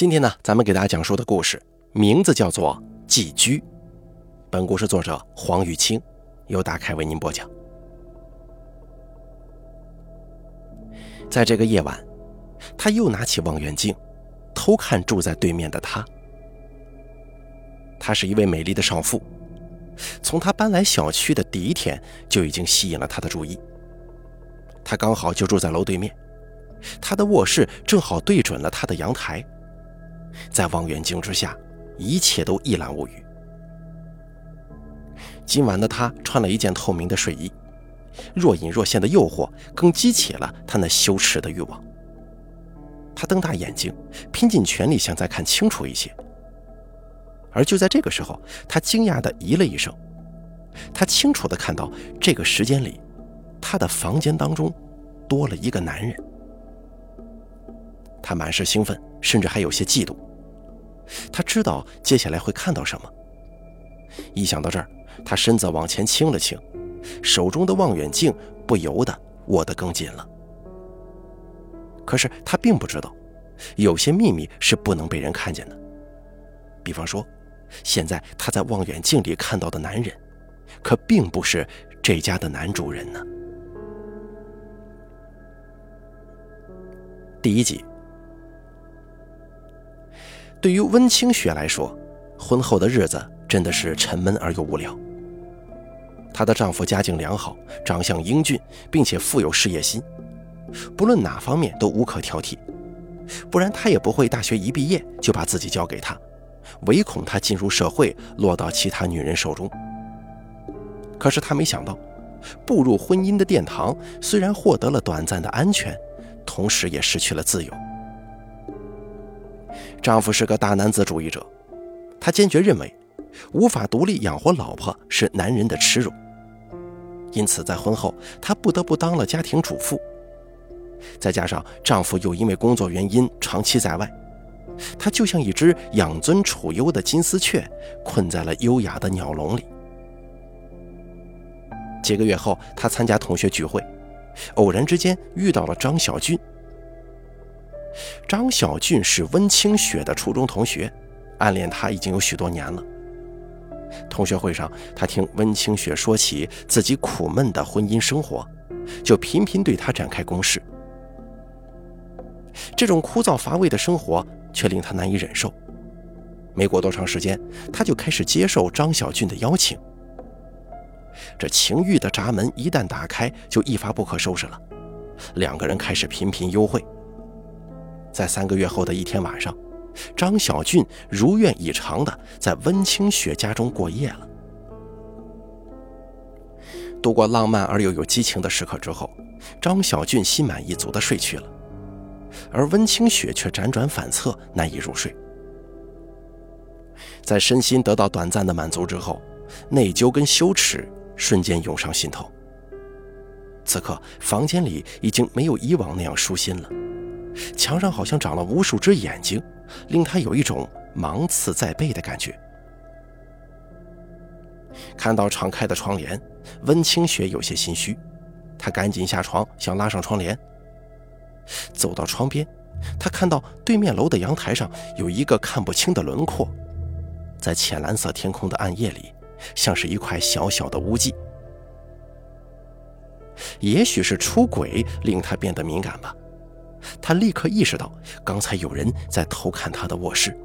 今天呢，咱们给大家讲述的故事名字叫做《寄居》。本故事作者黄玉清，由大凯为您播讲。在这个夜晚，他又拿起望远镜，偷看住在对面的她。她是一位美丽的少妇，从她搬来小区的第一天就已经吸引了他的注意。她刚好就住在楼对面，她的卧室正好对准了她的阳台。在望远镜之下，一切都一览无余。今晚的他穿了一件透明的睡衣，若隐若现的诱惑更激起了他那羞耻的欲望。他瞪大眼睛，拼尽全力想再看清楚一些。而就在这个时候，他惊讶地咦了一声，他清楚地看到这个时间里，他的房间当中多了一个男人。他满是兴奋，甚至还有些嫉妒。他知道接下来会看到什么。一想到这儿，他身子往前倾了倾，手中的望远镜不由得握得更紧了。可是他并不知道，有些秘密是不能被人看见的。比方说，现在他在望远镜里看到的男人，可并不是这家的男主人呢。第一集。对于温清雪来说，婚后的日子真的是沉闷而又无聊。她的丈夫家境良好，长相英俊，并且富有事业心，不论哪方面都无可挑剔。不然她也不会大学一毕业就把自己交给他，唯恐他进入社会落到其他女人手中。可是她没想到，步入婚姻的殿堂，虽然获得了短暂的安全，同时也失去了自由。丈夫是个大男子主义者，他坚决认为，无法独立养活老婆是男人的耻辱。因此，在婚后，她不得不当了家庭主妇。再加上丈夫又因为工作原因长期在外，她就像一只养尊处优的金丝雀，困在了优雅的鸟笼里。几个月后，她参加同学聚会，偶然之间遇到了张小俊。张小俊是温清雪的初中同学，暗恋她已经有许多年了。同学会上，他听温清雪说起自己苦闷的婚姻生活，就频频对她展开攻势。这种枯燥乏味的生活却令他难以忍受。没过多长时间，他就开始接受张小俊的邀请。这情欲的闸门一旦打开，就一发不可收拾了。两个人开始频频幽会。在三个月后的一天晚上，张小俊如愿以偿的在温清雪家中过夜了。度过浪漫而又有激情的时刻之后，张小俊心满意足的睡去了，而温清雪却辗转反侧，难以入睡。在身心得到短暂的满足之后，内疚跟羞耻瞬间涌上心头。此刻，房间里已经没有以往那样舒心了。墙上好像长了无数只眼睛，令他有一种芒刺在背的感觉。看到敞开的窗帘，温清雪有些心虚，她赶紧下床想拉上窗帘。走到窗边，她看到对面楼的阳台上有一个看不清的轮廓，在浅蓝色天空的暗夜里，像是一块小小的污迹。也许是出轨令她变得敏感吧。他立刻意识到，刚才有人在偷看他的卧室。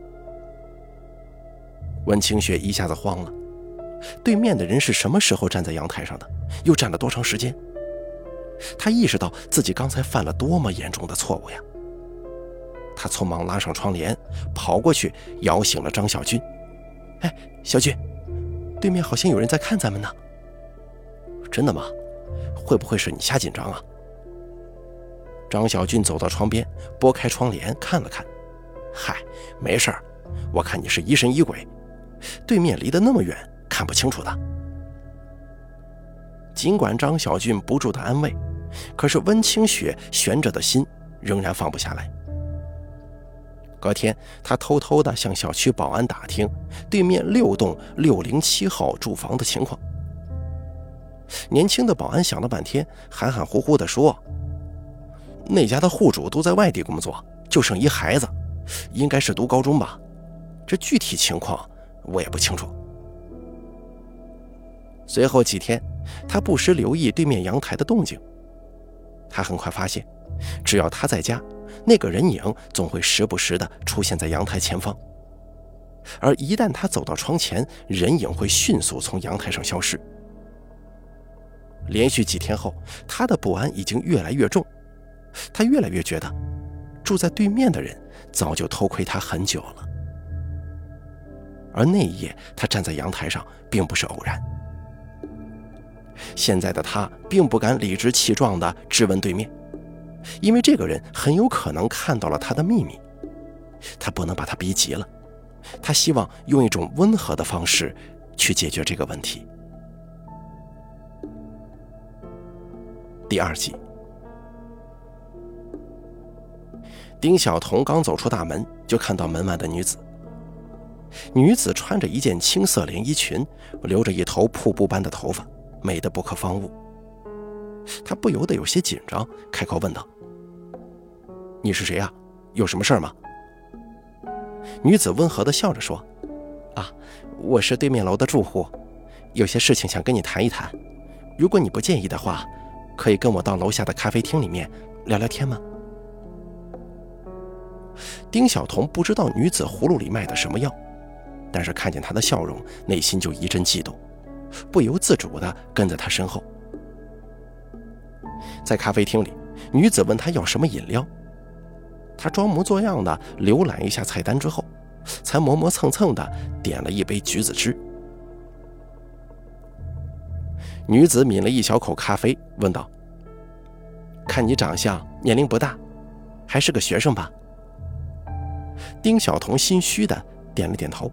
温清雪一下子慌了，对面的人是什么时候站在阳台上的？又站了多长时间？他意识到自己刚才犯了多么严重的错误呀！他匆忙拉上窗帘，跑过去摇醒了张小军。哎，小军，对面好像有人在看咱们呢。真的吗？会不会是你瞎紧张啊？张小俊走到窗边，拨开窗帘看了看，嗨，没事儿，我看你是疑神疑鬼，对面离得那么远，看不清楚的。尽管张小俊不住的安慰，可是温清雪悬着的心仍然放不下来。隔天，他偷偷的向小区保安打听对面六栋六零七号住房的情况。年轻的保安想了半天，含含糊糊地说。那家的户主都在外地工作，就剩一孩子，应该是读高中吧，这具体情况我也不清楚。随后几天，他不时留意对面阳台的动静。他很快发现，只要他在家，那个人影总会时不时的出现在阳台前方。而一旦他走到窗前，人影会迅速从阳台上消失。连续几天后，他的不安已经越来越重，他越来越觉得，住在对面的人早就偷窥他很久了。而那一夜，他站在阳台上，并不是偶然。现在的他并不敢理直气壮地质问对面，因为这个人很有可能看到了他的秘密。他不能把他逼急了，他希望用一种温和的方式去解决这个问题。第二集，丁晓彤刚走出大门，就看到门外的女子。女子穿着一件青色连衣裙，留着一头瀑布般的头发。美得不可方物，他不由得有些紧张，开口问道：“你是谁呀？有什么事儿吗？”女子温和地笑着说：“啊，我是对面楼的住户，有些事情想跟你谈一谈。如果你不介意的话，可以跟我到楼下的咖啡厅里面聊聊天吗？”丁晓彤不知道女子葫芦里卖的什么药，但是看见她的笑容，内心就一阵悸动。不由自主地跟在她身后，在咖啡厅里，女子问他要什么饮料，他装模作样的浏览一下菜单之后，才磨磨蹭蹭的点了一杯橘子汁。女子抿了一小口咖啡，问道：“看你长相，年龄不大，还是个学生吧？”丁晓彤心虚的点了点头。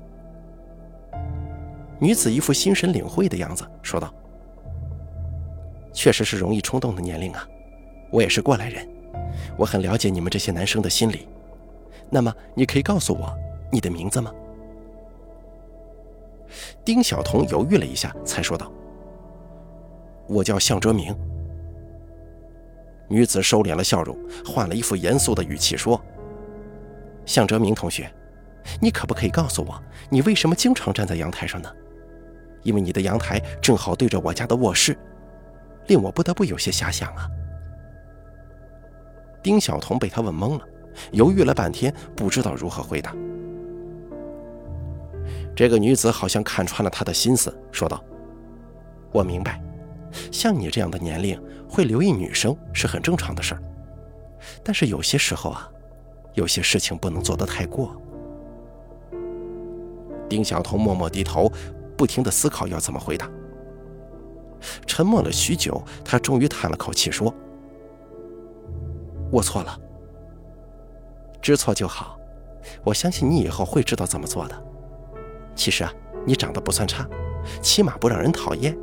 女子一副心神领会的样子，说道：“确实是容易冲动的年龄啊，我也是过来人，我很了解你们这些男生的心理。那么，你可以告诉我你的名字吗？”丁晓彤犹豫了一下，才说道：“我叫向哲明。”女子收敛了笑容，换了一副严肃的语气说：“向哲明同学，你可不可以告诉我，你为什么经常站在阳台上呢？”因为你的阳台正好对着我家的卧室，令我不得不有些遐想啊。丁晓彤被他问懵了，犹豫了半天，不知道如何回答。这个女子好像看穿了他的心思，说道：“我明白，像你这样的年龄会留意女生是很正常的事儿，但是有些时候啊，有些事情不能做得太过。”丁晓彤默默低头。不停的思考要怎么回答，沉默了许久，他终于叹了口气说：“我错了，知错就好。我相信你以后会知道怎么做的。其实啊，你长得不算差，起码不让人讨厌。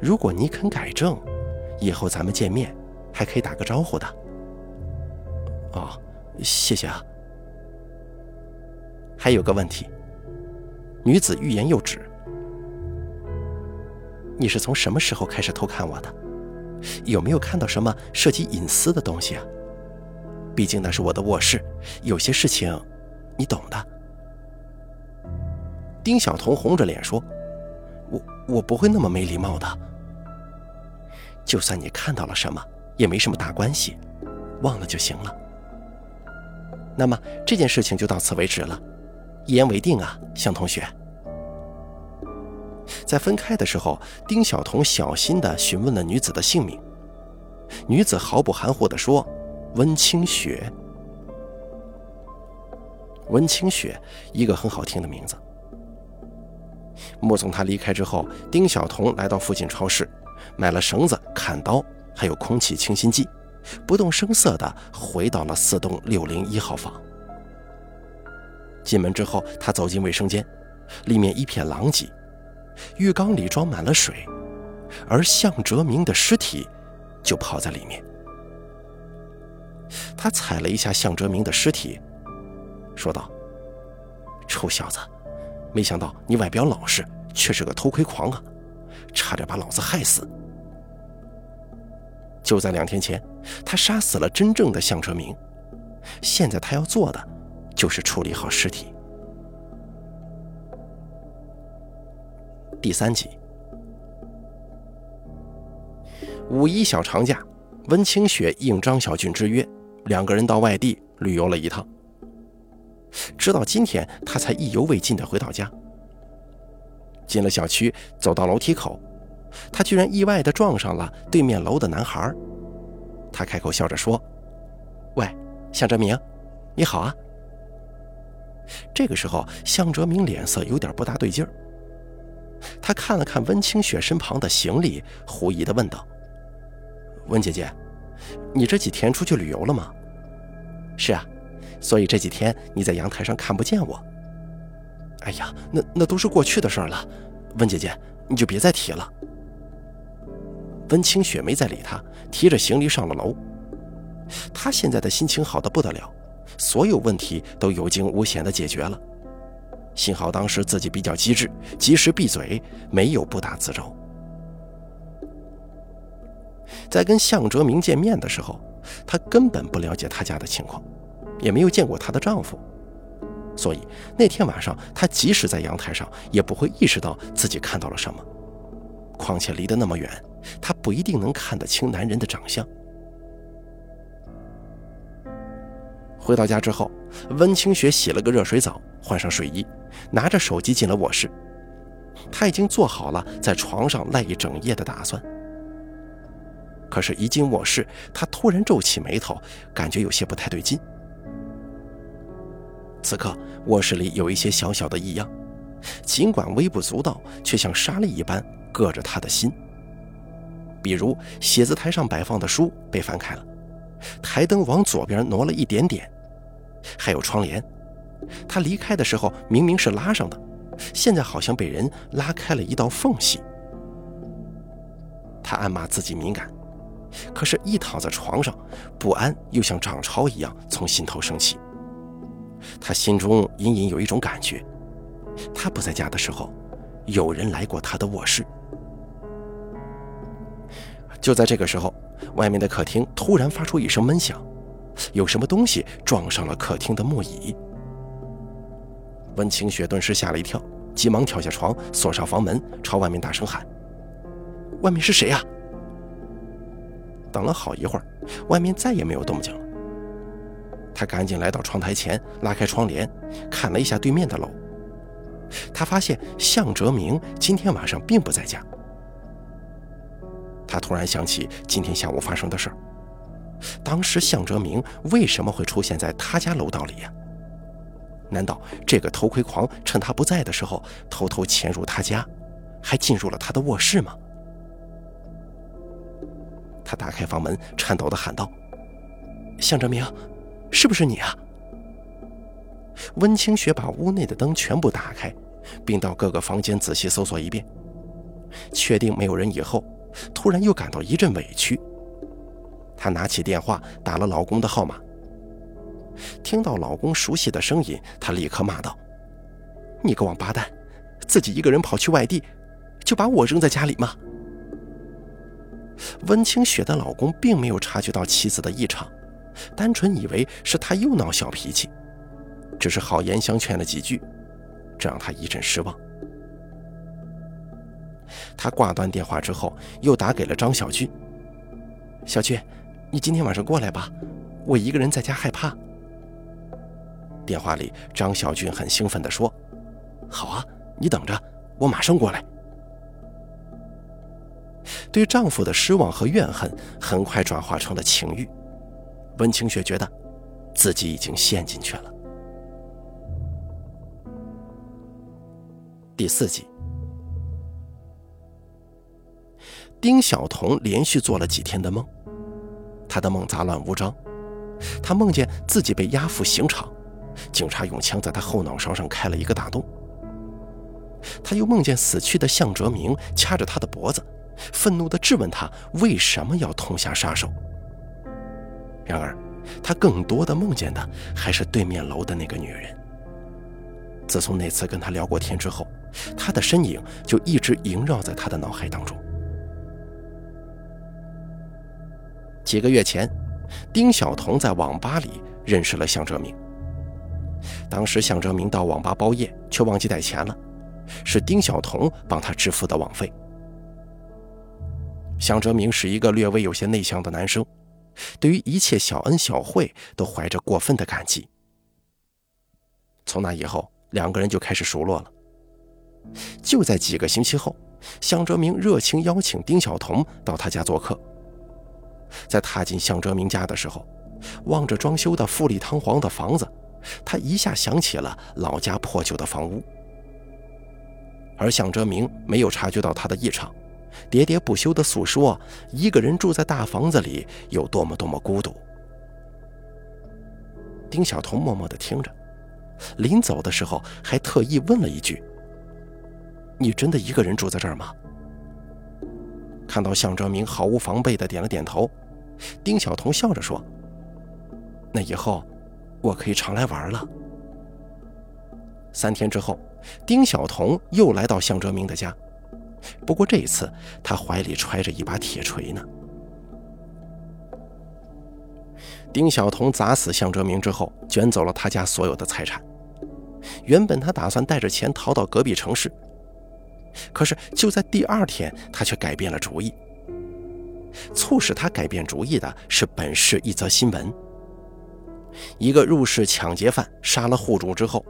如果你肯改正，以后咱们见面还可以打个招呼的。”哦，谢谢啊。还有个问题。女子欲言又止。你是从什么时候开始偷看我的？有没有看到什么涉及隐私的东西啊？毕竟那是我的卧室，有些事情你懂的。丁晓彤红着脸说：“我我不会那么没礼貌的。就算你看到了什么，也没什么大关系，忘了就行了。那么这件事情就到此为止了。”一言为定啊，向同学。在分开的时候，丁晓彤小心地询问了女子的姓名。女子毫不含糊地说：“温清雪。”温清雪，一个很好听的名字。目送她离开之后，丁晓彤来到附近超市，买了绳子、砍刀，还有空气清新剂，不动声色地回到了四栋六零一号房。进门之后，他走进卫生间，里面一片狼藉，浴缸里装满了水，而向哲明的尸体就泡在里面。他踩了一下向哲明的尸体，说道：“臭小子，没想到你外表老实，却是个偷窥狂啊！差点把老子害死。”就在两天前，他杀死了真正的向哲明，现在他要做的。就是处理好尸体。第三集，五一小长假，温清雪应张小俊之约，两个人到外地旅游了一趟。直到今天，他才意犹未尽地回到家。进了小区，走到楼梯口，他居然意外地撞上了对面楼的男孩。他开口笑着说：“喂，向哲明，你好啊。”这个时候，向哲明脸色有点不大对劲儿。他看了看温清雪身旁的行李，狐疑地问道：“温姐姐，你这几天出去旅游了吗？”“是啊，所以这几天你在阳台上看不见我。”“哎呀，那那都是过去的事儿了，温姐姐，你就别再提了。”温清雪没再理他，提着行李上了楼。他现在的心情好的不得了，所有问题都有惊无险的解决了。幸好当时自己比较机智，及时闭嘴，没有不打自招。在跟向哲明见面的时候，她根本不了解他家的情况，也没有见过她的丈夫，所以那天晚上她即使在阳台上，也不会意识到自己看到了什么。况且离得那么远，她不一定能看得清男人的长相。回到家之后，温清雪洗了个热水澡，换上睡衣，拿着手机进了卧室。她已经做好了在床上赖一整夜的打算。可是，一进卧室，她突然皱起眉头，感觉有些不太对劲。此刻，卧室里有一些小小的异样，尽管微不足道，却像沙粒一般硌着她的心。比如，写字台上摆放的书被翻开了，台灯往左边挪了一点点。还有窗帘，他离开的时候明明是拉上的，现在好像被人拉开了一道缝隙。他暗骂自己敏感，可是，一躺在床上，不安又像涨潮一样从心头升起。他心中隐隐有一种感觉：他不在家的时候，有人来过他的卧室。就在这个时候，外面的客厅突然发出一声闷响。有什么东西撞上了客厅的木椅，温清雪顿时吓了一跳，急忙跳下床，锁上房门，朝外面大声喊：“外面是谁呀？”等了好一会儿，外面再也没有动静了。他赶紧来到窗台前，拉开窗帘，看了一下对面的楼。他发现向哲明今天晚上并不在家。他突然想起今天下午发生的事儿。当时向哲明为什么会出现在他家楼道里呀？难道这个偷窥狂趁他不在的时候偷偷潜入他家，还进入了他的卧室吗？他打开房门，颤抖地喊道：“向哲明，是不是你啊？”温清雪把屋内的灯全部打开，并到各个房间仔细搜索一遍，确定没有人以后，突然又感到一阵委屈。她拿起电话打了老公的号码，听到老公熟悉的声音，她立刻骂道：“你个王八蛋，自己一个人跑去外地，就把我扔在家里吗？”温清雪的老公并没有察觉到妻子的异常，单纯以为是她又闹小脾气，只是好言相劝了几句，这让他一阵失望。他挂断电话之后，又打给了张小军：“小军。”你今天晚上过来吧，我一个人在家害怕。电话里，张小俊很兴奋地说：“好啊，你等着，我马上过来。”对丈夫的失望和怨恨很快转化成了情欲。温清雪觉得自己已经陷进去了。第四集，丁晓彤连续做了几天的梦。他的梦杂乱无章，他梦见自己被押赴刑场，警察用枪在他后脑勺上开了一个大洞。他又梦见死去的向哲明掐着他的脖子，愤怒地质问他为什么要痛下杀手。然而，他更多的梦见的还是对面楼的那个女人。自从那次跟他聊过天之后，她的身影就一直萦绕在他的脑海当中。几个月前，丁晓彤在网吧里认识了向哲明。当时向哲明到网吧包夜，却忘记带钱了，是丁晓彤帮他支付的网费。向哲明是一个略微有些内向的男生，对于一切小恩小惠都怀着过分的感激。从那以后，两个人就开始熟络了。就在几个星期后，向哲明热情邀请丁晓彤到他家做客。在踏进向哲明家的时候，望着装修的富丽堂皇的房子，他一下想起了老家破旧的房屋。而向哲明没有察觉到他的异常，喋喋不休地诉说一个人住在大房子里有多么多么孤独。丁晓彤默默地听着，临走的时候还特意问了一句：“你真的一个人住在这儿吗？”看到向哲明毫无防备地点了点头，丁晓彤笑着说：“那以后我可以常来玩了。”三天之后，丁晓彤又来到向哲明的家，不过这一次他怀里揣着一把铁锤呢。丁晓彤砸死向哲明之后，卷走了他家所有的财产。原本他打算带着钱逃到隔壁城市。可是就在第二天，他却改变了主意。促使他改变主意的是本市一则新闻：一个入室抢劫犯杀了户主之后，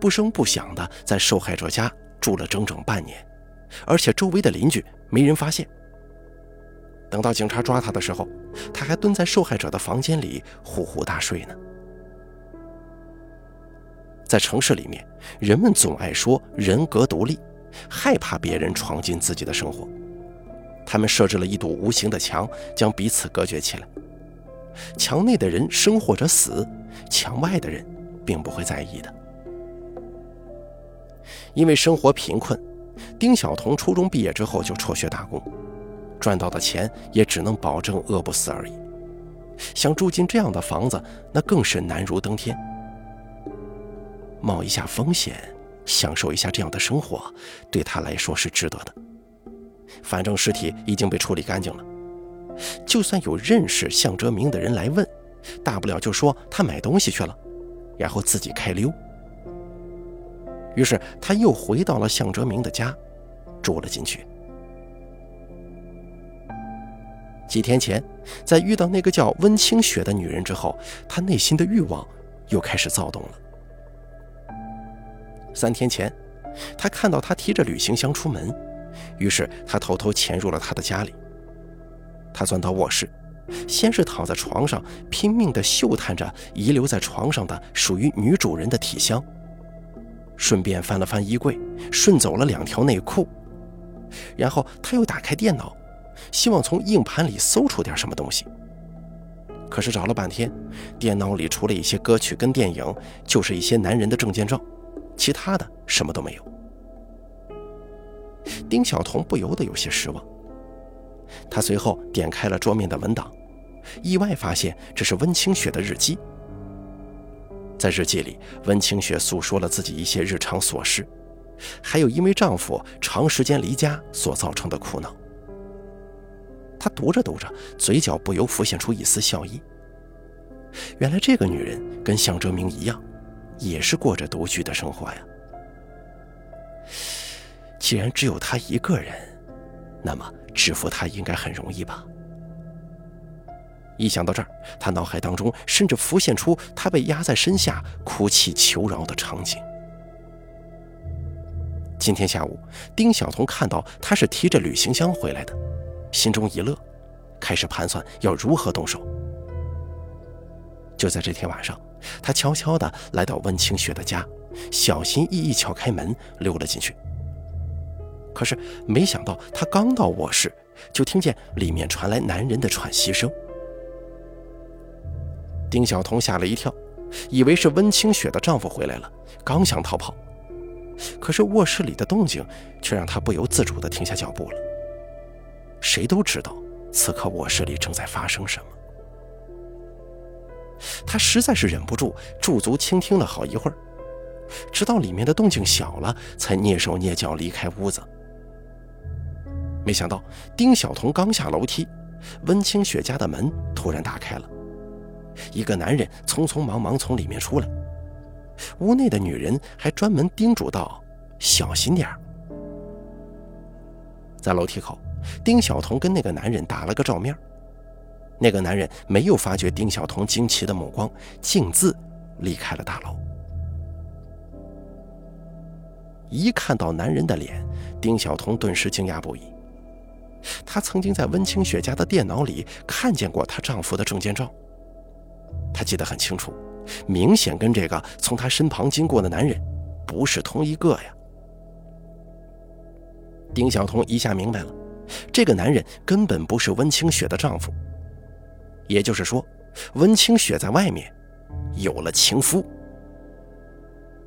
不声不响的在受害者家住了整整半年，而且周围的邻居没人发现。等到警察抓他的时候，他还蹲在受害者的房间里呼呼大睡呢。在城市里面，人们总爱说人格独立。害怕别人闯进自己的生活，他们设置了一堵无形的墙，将彼此隔绝起来。墙内的人生或者死，墙外的人并不会在意的。因为生活贫困，丁晓彤初中毕业之后就辍学打工，赚到的钱也只能保证饿不死而已。想住进这样的房子，那更是难如登天。冒一下风险。享受一下这样的生活，对他来说是值得的。反正尸体已经被处理干净了，就算有认识向哲明的人来问，大不了就说他买东西去了，然后自己开溜。于是他又回到了向哲明的家，住了进去。几天前，在遇到那个叫温清雪的女人之后，他内心的欲望又开始躁动了。三天前，他看到她提着旅行箱出门，于是他偷偷潜入了她的家里。他钻到卧室，先是躺在床上，拼命地嗅探着遗留在床上的属于女主人的体香，顺便翻了翻衣柜，顺走了两条内裤。然后他又打开电脑，希望从硬盘里搜出点什么东西。可是找了半天，电脑里除了一些歌曲跟电影，就是一些男人的证件照。其他的什么都没有。丁晓彤不由得有些失望。他随后点开了桌面的文档，意外发现这是温清雪的日记。在日记里，温清雪诉说了自己一些日常琐事，还有因为丈夫长时间离家所造成的苦恼。她读着读着，嘴角不由浮现出一丝笑意。原来这个女人跟向哲明一样。也是过着独居的生活呀。既然只有他一个人，那么制服他应该很容易吧？一想到这儿，他脑海当中甚至浮现出他被压在身下哭泣求饶的场景。今天下午，丁晓彤看到他是提着旅行箱回来的，心中一乐，开始盘算要如何动手。就在这天晚上。他悄悄地来到温清雪的家，小心翼翼撬开门，溜了进去。可是没想到，他刚到卧室，就听见里面传来男人的喘息声。丁晓彤吓了一跳，以为是温清雪的丈夫回来了，刚想逃跑，可是卧室里的动静却让她不由自主地停下脚步了。谁都知道，此刻卧室里正在发生什么。他实在是忍不住驻足倾听了好一会儿，直到里面的动静小了，才蹑手蹑脚离开屋子。没想到丁晓彤刚下楼梯，温清雪家的门突然打开了，一个男人匆匆忙忙从里面出来。屋内的女人还专门叮嘱道：“小心点儿。”在楼梯口，丁晓彤跟那个男人打了个照面。那个男人没有发觉丁晓彤惊奇的目光，径自离开了大楼。一看到男人的脸，丁晓彤顿时惊讶不已。她曾经在温清雪家的电脑里看见过她丈夫的证件照，她记得很清楚，明显跟这个从她身旁经过的男人不是同一个呀。丁晓彤一下明白了，这个男人根本不是温清雪的丈夫。也就是说，温清雪在外面有了情夫。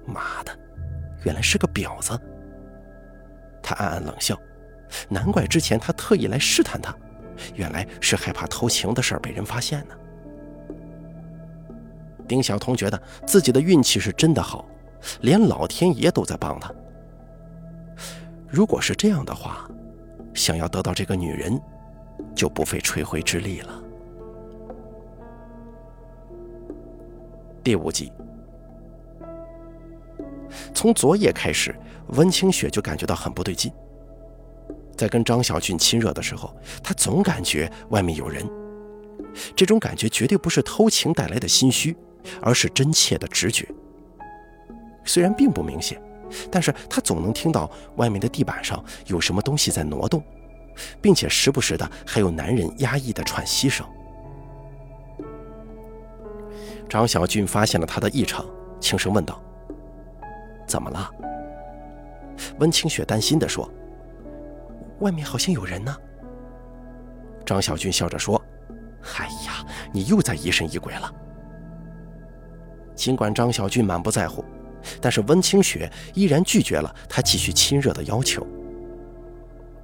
妈的，原来是个婊子！他暗暗冷笑，难怪之前他特意来试探她，原来是害怕偷情的事儿被人发现呢。丁晓彤觉得自己的运气是真的好，连老天爷都在帮他。如果是这样的话，想要得到这个女人，就不费吹灰之力了。第五集，从昨夜开始，温清雪就感觉到很不对劲。在跟张小俊亲热的时候，他总感觉外面有人。这种感觉绝对不是偷情带来的心虚，而是真切的直觉。虽然并不明显，但是他总能听到外面的地板上有什么东西在挪动，并且时不时的还有男人压抑的喘息声。张小俊发现了他的异常，轻声问道：“怎么了？”温清雪担心地说：“外面好像有人呢。”张小俊笑着说：“哎呀，你又在疑神疑鬼了。”尽管张小俊满不在乎，但是温清雪依然拒绝了他继续亲热的要求。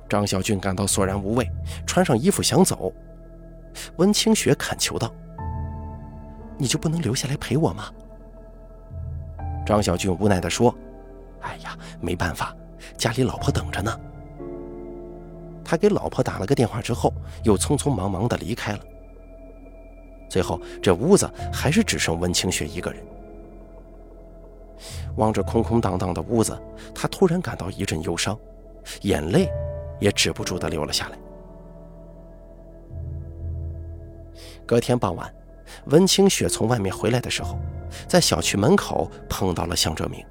张小俊感到索然无味，穿上衣服想走，温清雪恳求道。你就不能留下来陪我吗？张小俊无奈地说：“哎呀，没办法，家里老婆等着呢。”他给老婆打了个电话之后，又匆匆忙忙地离开了。最后，这屋子还是只剩温清雪一个人。望着空空荡荡的屋子，他突然感到一阵忧伤，眼泪也止不住地流了下来。隔天傍晚。温清雪从外面回来的时候，在小区门口碰到了向哲明。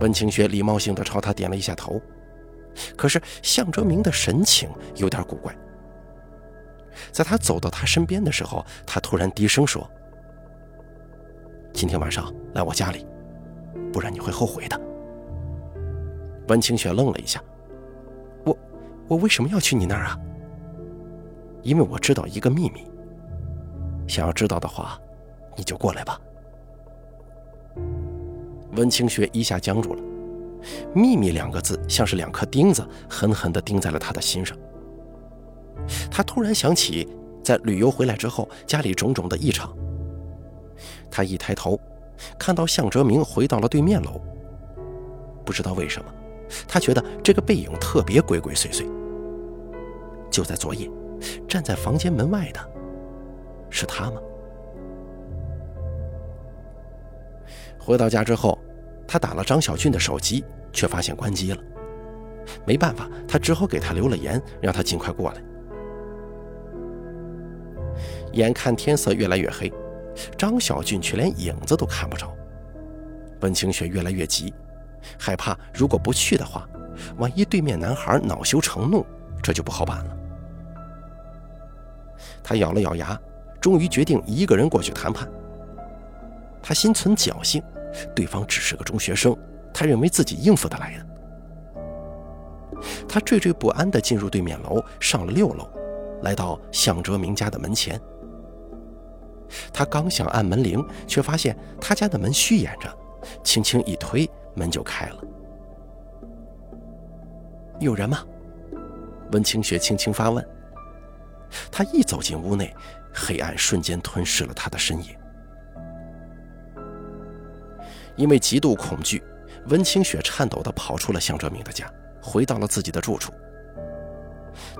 温清雪礼貌性的朝他点了一下头，可是向哲明的神情有点古怪。在他走到他身边的时候，他突然低声说：“今天晚上来我家里，不然你会后悔的。”温清雪愣了一下：“我，我为什么要去你那儿啊？”“因为我知道一个秘密。”想要知道的话，你就过来吧。温清雪一下僵住了，秘密两个字像是两颗钉子，狠狠地钉在了他的心上。他突然想起在旅游回来之后家里种种的异常。他一抬头，看到向哲明回到了对面楼。不知道为什么，他觉得这个背影特别鬼鬼祟祟。就在昨夜，站在房间门外的。是他吗？回到家之后，他打了张小俊的手机，却发现关机了。没办法，他只好给他留了言，让他尽快过来。眼看天色越来越黑，张小俊却连影子都看不着。温清雪越来越急，害怕如果不去的话，万一对面男孩恼羞成怒，这就不好办了。他咬了咬牙。终于决定一个人过去谈判。他心存侥幸，对方只是个中学生，他认为自己应付得来的。他惴惴不安地进入对面楼，上了六楼，来到向哲明家的门前。他刚想按门铃，却发现他家的门虚掩着，轻轻一推，门就开了。有人吗？温清雪轻轻发问。他一走进屋内。黑暗瞬间吞噬了他的身影。因为极度恐惧，温清雪颤抖地跑出了向哲明的家，回到了自己的住处。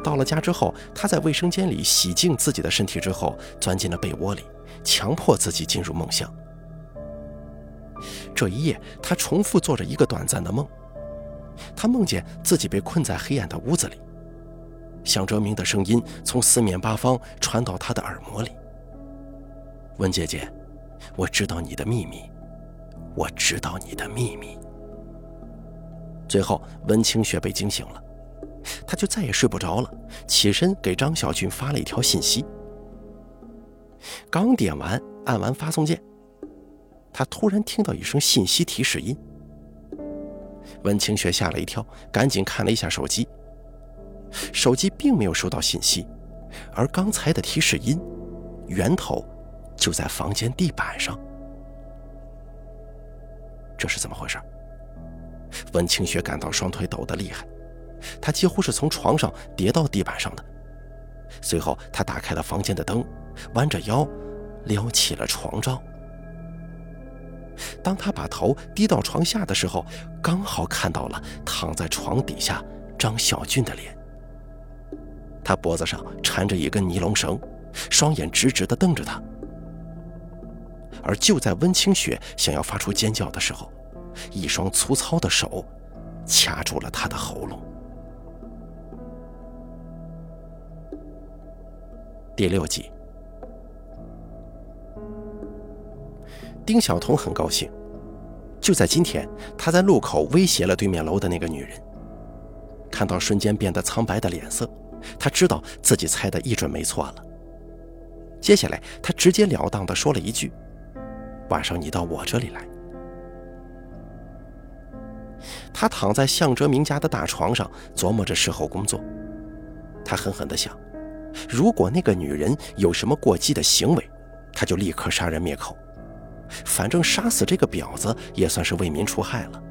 到了家之后，她在卫生间里洗净自己的身体之后，钻进了被窝里，强迫自己进入梦乡。这一夜，他重复做着一个短暂的梦。他梦见自己被困在黑暗的屋子里，向哲明的声音从四面八方传到他的耳膜里：“温姐姐，我知道你的秘密，我知道你的秘密。”最后，温清雪被惊醒了，她就再也睡不着了，起身给张小俊发了一条信息。刚点完，按完发送键。他突然听到一声信息提示音，温清雪吓了一跳，赶紧看了一下手机。手机并没有收到信息，而刚才的提示音源头就在房间地板上。这是怎么回事？温清雪感到双腿抖得厉害，她几乎是从床上跌到地板上的。随后，她打开了房间的灯，弯着腰撩起了床罩。当他把头低到床下的时候，刚好看到了躺在床底下张小俊的脸。他脖子上缠着一根尼龙绳，双眼直直地瞪着他。而就在温清雪想要发出尖叫的时候，一双粗糙的手掐住了她的喉咙。第六集。丁晓彤很高兴，就在今天，他在路口威胁了对面楼的那个女人。看到瞬间变得苍白的脸色，他知道自己猜的一准没错了。接下来，他直截了当地说了一句：“晚上你到我这里来。”他躺在向哲明家的大床上，琢磨着事后工作。他狠狠地想：如果那个女人有什么过激的行为，他就立刻杀人灭口。反正杀死这个婊子也算是为民除害了。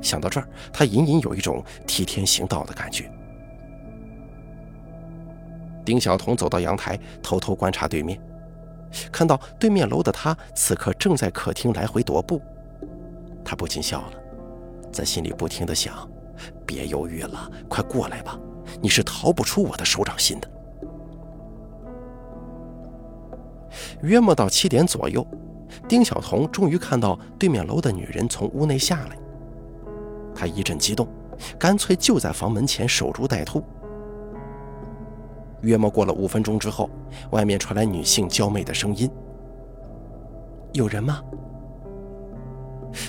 想到这儿，他隐隐有一种替天行道的感觉。丁晓彤走到阳台，偷偷观察对面，看到对面楼的他此刻正在客厅来回踱步，他不禁笑了，在心里不停地想：别犹豫了，快过来吧，你是逃不出我的手掌心的。约莫到七点左右，丁晓彤终于看到对面楼的女人从屋内下来。他一阵激动，干脆就在房门前守株待兔。约莫过了五分钟之后，外面传来女性娇媚的声音：“有人吗？”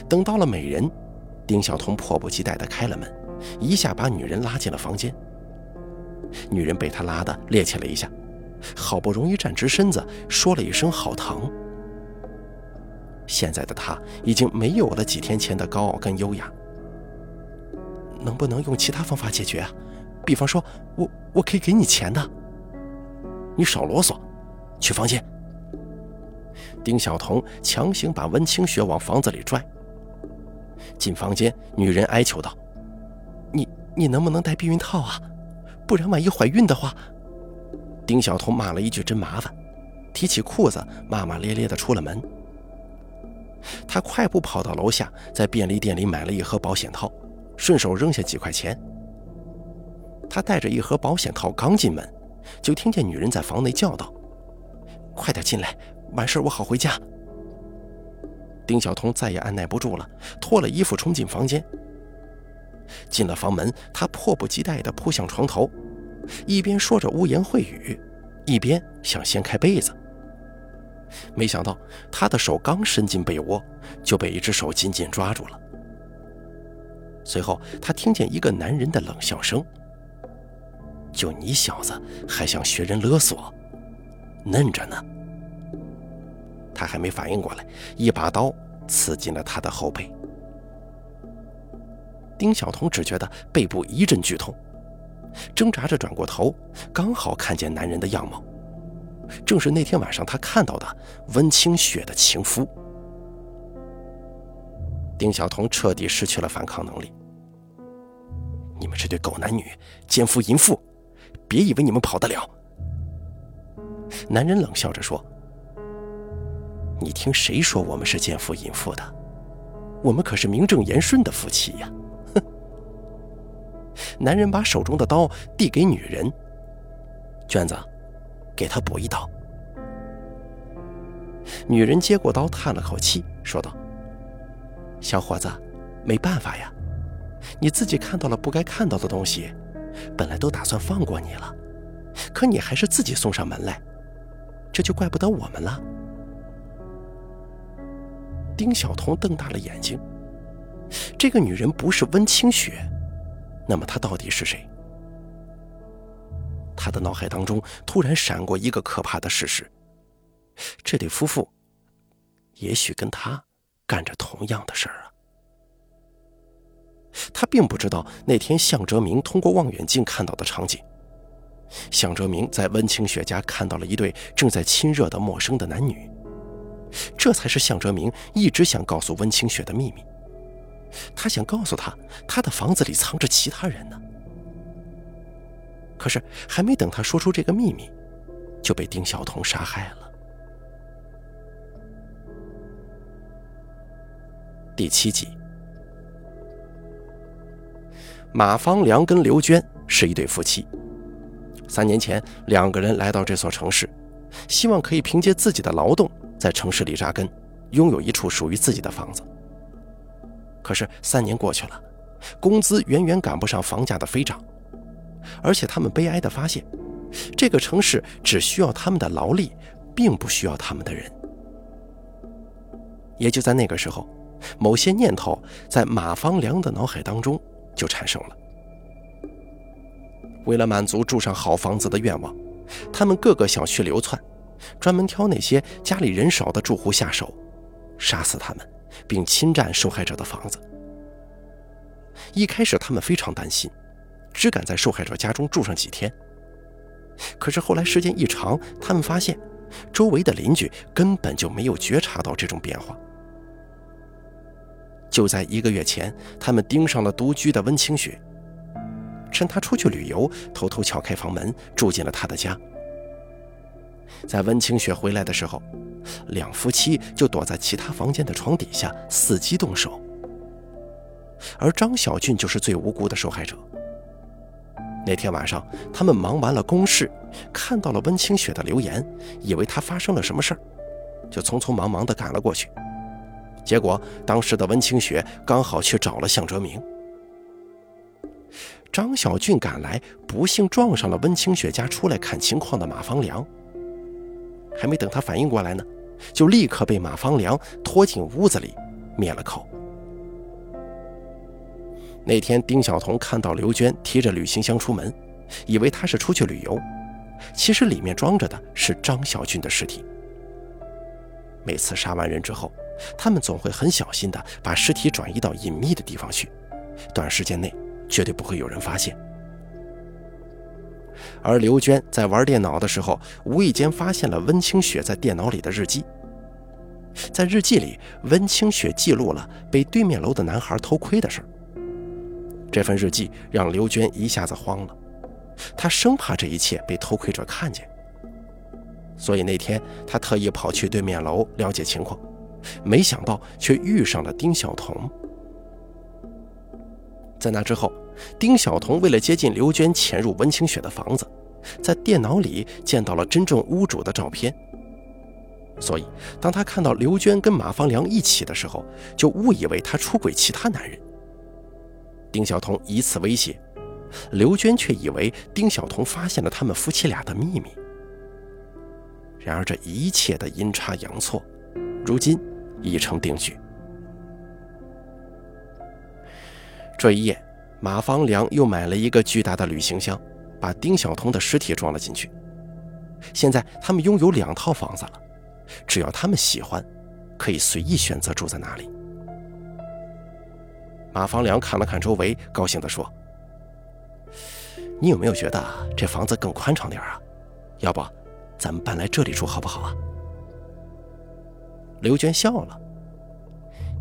等到了美人，丁晓彤迫不及待地开了门，一下把女人拉进了房间。女人被他拉得趔趄了一下。好不容易站直身子，说了一声“好疼”。现在的他已经没有了几天前的高傲跟优雅。能不能用其他方法解决啊？比方说，我我可以给你钱的。你少啰嗦，去房间。丁晓彤强行把温清雪往房子里拽。进房间，女人哀求道：“你你能不能带避孕套啊？不然万一怀孕的话。”丁晓彤骂了一句：“真麻烦！”提起裤子，骂骂咧咧的出了门。他快步跑到楼下，在便利店里买了一盒保险套，顺手扔下几块钱。他带着一盒保险套刚进门，就听见女人在房内叫道：“快点进来，完事我好回家。”丁晓彤再也按耐不住了，脱了衣服冲进房间。进了房门，他迫不及待地扑向床头。一边说着污言秽语，一边想掀开被子。没想到他的手刚伸进被窝，就被一只手紧紧抓住了。随后，他听见一个男人的冷笑声：“就你小子还想学人勒索？嫩着呢！”他还没反应过来，一把刀刺进了他的后背。丁晓彤只觉得背部一阵剧痛。挣扎着转过头，刚好看见男人的样貌，正是那天晚上他看到的温清雪的情夫。丁晓彤彻底失去了反抗能力。你们这对狗男女，奸夫淫妇，别以为你们跑得了！男人冷笑着说：“你听谁说我们是奸夫淫妇的？我们可是名正言顺的夫妻呀！”哼 男人把手中的刀递给女人，娟子，给他补一刀。女人接过刀，叹了口气，说道：“小伙子，没办法呀，你自己看到了不该看到的东西，本来都打算放过你了，可你还是自己送上门来，这就怪不得我们了。丁晓彤瞪大了眼睛，这个女人不是温清雪，那么她到底是谁？他的脑海当中突然闪过一个可怕的事实：这对夫妇，也许跟他干着同样的事儿啊！他并不知道那天向哲明通过望远镜看到的场景。向哲明在温清雪家看到了一对正在亲热的陌生的男女，这才是向哲明一直想告诉温清雪的秘密。他想告诉她，他的房子里藏着其他人呢。可是还没等他说出这个秘密，就被丁晓彤杀害了。第七集，马方良跟刘娟是一对夫妻。三年前，两个人来到这座城市，希望可以凭借自己的劳动在城市里扎根，拥有一处属于自己的房子。可是三年过去了，工资远远赶不上房价的飞涨。而且他们悲哀地发现，这个城市只需要他们的劳力，并不需要他们的人。也就在那个时候，某些念头在马方良的脑海当中就产生了。为了满足住上好房子的愿望，他们各个小区流窜，专门挑那些家里人少的住户下手，杀死他们，并侵占受害者的房子。一开始，他们非常担心。只敢在受害者家中住上几天。可是后来时间一长，他们发现周围的邻居根本就没有觉察到这种变化。就在一个月前，他们盯上了独居的温清雪，趁她出去旅游，偷偷撬开房门，住进了她的家。在温清雪回来的时候，两夫妻就躲在其他房间的床底下伺机动手，而张小俊就是最无辜的受害者。那天晚上，他们忙完了公事，看到了温清雪的留言，以为她发生了什么事儿，就匆匆忙忙地赶了过去。结果，当时的温清雪刚好去找了向哲明。张小俊赶来，不幸撞上了温清雪家出来看情况的马方良。还没等他反应过来呢，就立刻被马方良拖进屋子里，灭了口。那天，丁晓彤看到刘娟提着旅行箱出门，以为她是出去旅游，其实里面装着的是张小俊的尸体。每次杀完人之后，他们总会很小心地把尸体转移到隐秘的地方去，短时间内绝对不会有人发现。而刘娟在玩电脑的时候，无意间发现了温清雪在电脑里的日记，在日记里，温清雪记录了被对面楼的男孩偷窥的事儿。这份日记让刘娟一下子慌了，她生怕这一切被偷窥者看见，所以那天她特意跑去对面楼了解情况，没想到却遇上了丁晓彤。在那之后，丁晓彤为了接近刘娟，潜入温清雪的房子，在电脑里见到了真正屋主的照片，所以当他看到刘娟跟马方良一起的时候，就误以为他出轨其他男人。丁晓彤以此威胁刘娟，却以为丁晓彤发现了他们夫妻俩的秘密。然而，这一切的阴差阳错，如今已成定局。这一夜，马方良又买了一个巨大的旅行箱，把丁晓彤的尸体装了进去。现在，他们拥有两套房子了，只要他们喜欢，可以随意选择住在哪里。马方良看了看周围，高兴地说：“你有没有觉得这房子更宽敞点啊？要不，咱们搬来这里住好不好啊？”刘娟笑了：“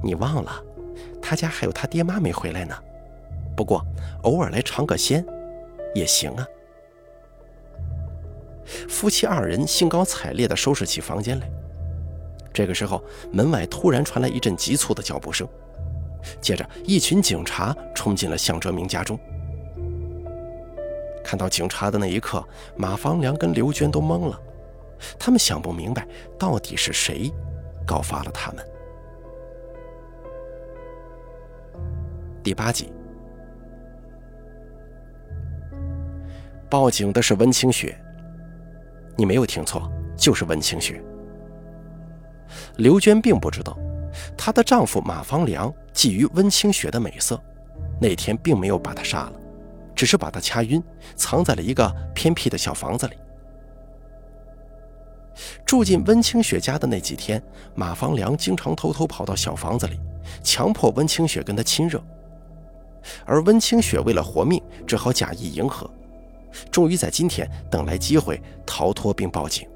你忘了，他家还有他爹妈没回来呢。不过，偶尔来尝个鲜，也行啊。”夫妻二人兴高采烈地收拾起房间来。这个时候，门外突然传来一阵急促的脚步声。接着，一群警察冲进了向哲明家中。看到警察的那一刻，马方良跟刘娟都懵了，他们想不明白到底是谁告发了他们。第八集。报警的是温清雪，你没有听错，就是温清雪。刘娟并不知道，她的丈夫马方良觊觎温清雪的美色，那天并没有把她杀了，只是把她掐晕，藏在了一个偏僻的小房子里。住进温清雪家的那几天，马方良经常偷偷跑到小房子里，强迫温清雪跟他亲热。而温清雪为了活命，只好假意迎合，终于在今天等来机会逃脱并报警。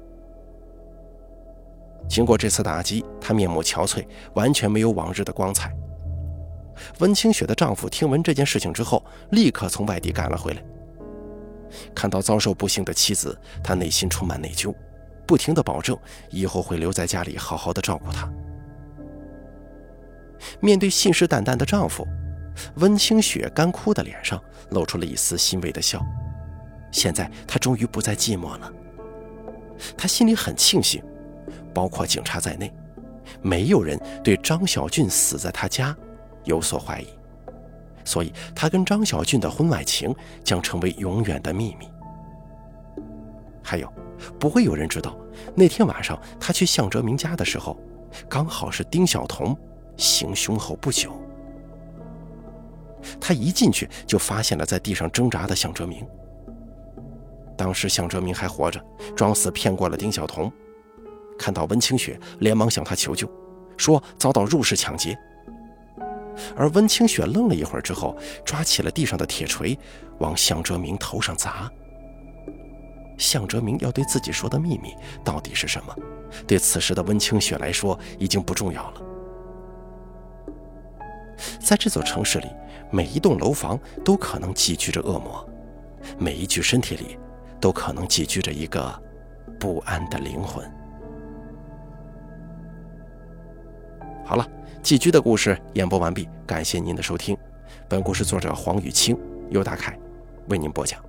经过这次打击，她面目憔悴，完全没有往日的光彩。温清雪的丈夫听闻这件事情之后，立刻从外地赶了回来。看到遭受不幸的妻子，他内心充满内疚。不停的保证以后会留在家里好好的照顾她。面对信誓旦旦的丈夫，温清雪干枯的脸上露出了一丝欣慰的笑。现在她终于不再寂寞了。她心里很庆幸，包括警察在内，没有人对张小俊死在她家有所怀疑，所以她跟张小俊的婚外情将成为永远的秘密。还有。不会有人知道，那天晚上他去向哲明家的时候，刚好是丁晓彤行凶后不久。他一进去就发现了在地上挣扎的向哲明。当时向哲明还活着，装死骗过了丁晓彤。看到温清雪，连忙向他求救，说遭到入室抢劫。而温清雪愣了一会儿之后，抓起了地上的铁锤，往向哲明头上砸。向哲明要对自己说的秘密到底是什么？对此时的温清雪来说已经不重要了。在这座城市里，每一栋楼房都可能寄居着恶魔，每一具身体里都可能寄居着一个不安的灵魂。好了，寄居的故事演播完毕，感谢您的收听。本故事作者黄雨清，由大凯为您播讲。